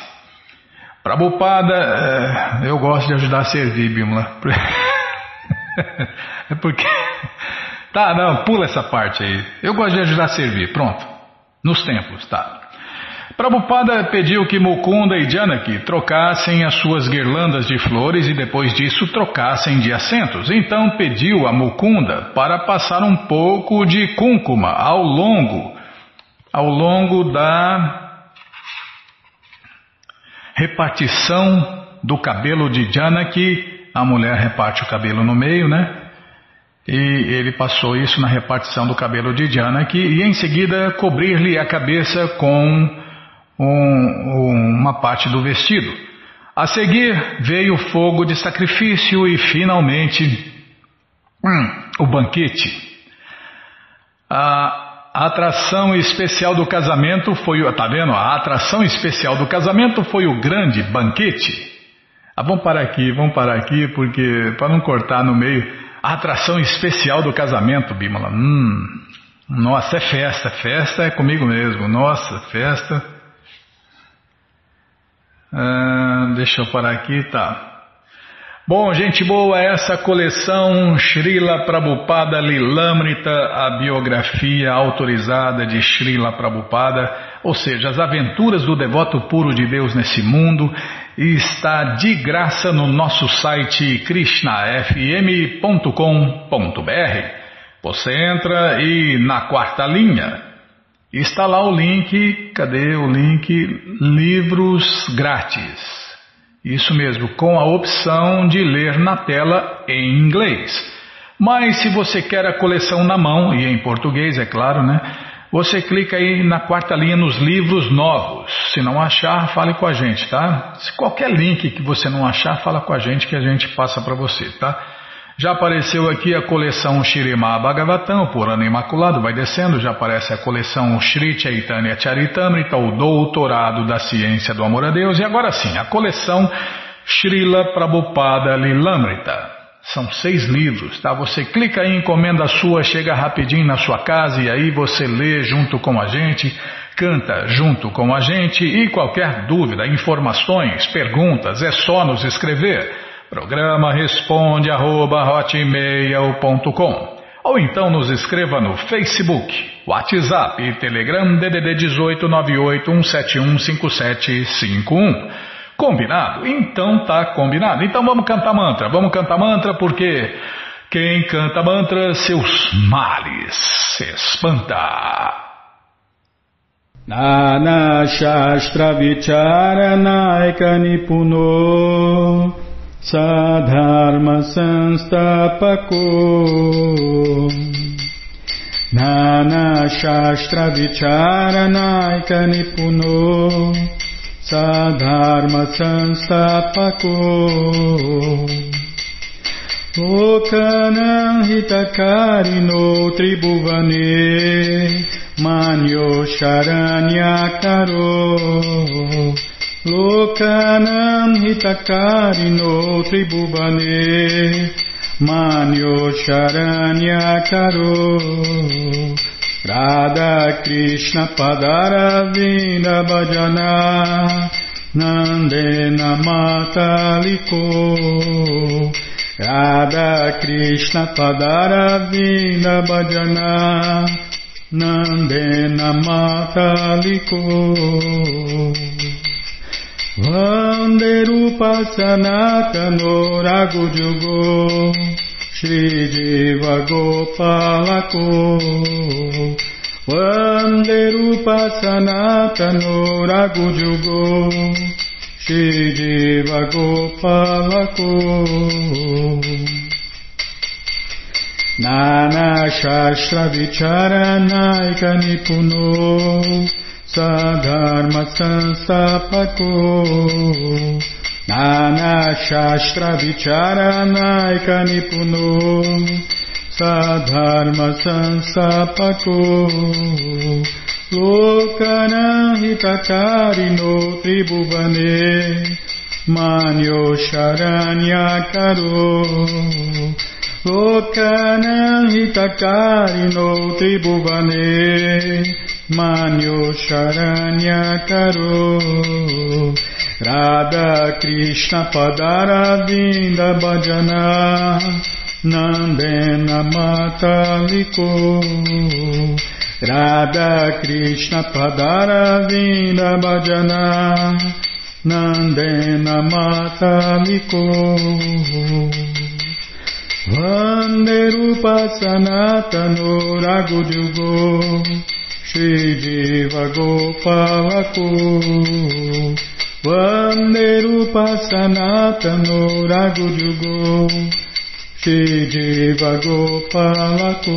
Prabhupada, é, eu gosto de ajudar a servir, Bimala. [LAUGHS] é porque. Tá, não, pula essa parte aí. Eu gosto de ajudar a servir, pronto. Nos templos, tá. Prabhupada pediu que Mukunda e Janaki trocassem as suas guirlandas de flores e depois disso trocassem de assentos. Então pediu a Mukunda para passar um pouco de cúncuma ao longo, ao longo da repartição do cabelo de Janaki. A mulher reparte o cabelo no meio, né? E ele passou isso na repartição do cabelo de Janaki e em seguida cobrir-lhe a cabeça com um, uma parte do vestido. A seguir veio o fogo de sacrifício e finalmente hum, o banquete. A, a atração especial do casamento foi o. Tá vendo? A atração especial do casamento foi o grande banquete. Ah, vamos parar aqui, vamos parar aqui, porque para não cortar no meio. A atração especial do casamento, Bimala. Hum, nossa, é festa, festa é comigo mesmo. Nossa, festa. Ah, deixa eu parar aqui, tá. Bom, gente boa, essa coleção Srila Prabhupada Lilamrita, a biografia autorizada de Srila Prabhupada, ou seja, as aventuras do devoto puro de Deus nesse mundo, está de graça no nosso site krishnafm.com.br. Você entra e na quarta linha Está lá o link, cadê o link? Livros grátis. Isso mesmo, com a opção de ler na tela em inglês. Mas se você quer a coleção na mão, e em português, é claro, né? Você clica aí na quarta linha nos livros novos. Se não achar, fale com a gente, tá? Se qualquer link que você não achar, fala com a gente que a gente passa para você, tá? Já apareceu aqui a coleção Shirima Bhagavatam, por ano imaculado, vai descendo, já aparece a coleção Shri Chaitanya Charitamrita, o doutorado da ciência do amor a Deus, e agora sim, a coleção Srila Prabhupada Lilamrita. São seis livros, tá? Você clica aí, encomenda sua, chega rapidinho na sua casa e aí você lê junto com a gente, canta junto com a gente e qualquer dúvida, informações, perguntas, é só nos escrever. Programa responde arroba, ou então nos escreva no Facebook, WhatsApp e Telegram DDD 18 981715751. Combinado? Então tá combinado. Então vamos cantar mantra. Vamos cantar mantra porque quem canta mantra seus males se espanta. Nana Shastra Vicharanaika Nipuno Sadharma Sanstapako Nana Shastra Vicharanaika Nipuno Sadharma Sanstapako Lokanam Hitakarino Tribhuvane. Manyo Sharanyakaro Lokanam hitakarino tribubane manyo sharanya karo Radha Krishna padara vinda bhajana Nandena mataliko Radha Krishna padara vinda bhajana Nandena mataliko Gopalako Vanderupa Sanatano Ragujugo Shri Deva Gopala Ko Vande Rupa Sanatana Raghu Jugo Shri Deva Gopala Ko Nana Shastra Vichara Naika Nipuno. Sadharma Sansapako. Nana Shastra Vicharanaika Nipuno Sadharma Sansapako Lokanahitakarino Tribhuvane Manyo Sharanyakaro Lokanahitakarino Tribhuvane Manyo Sharanyakaro Lokanahitakarino Tribhuvane Radha Krishna Padaravinda Bhajana Nandena Mataliko. Radha Krishna Padaravinda Bhajana Nandena Mataliko. Vande Rupa Sanatano Ragudyugo Shri Jiva Gopalako Vanerupa Sanatano Rago Jugo Shri Jiva Gopalako